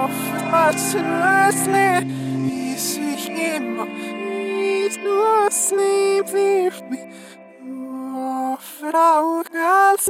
Of Herzen, wie sich immer no sleep, nie me mir, nur für Augen als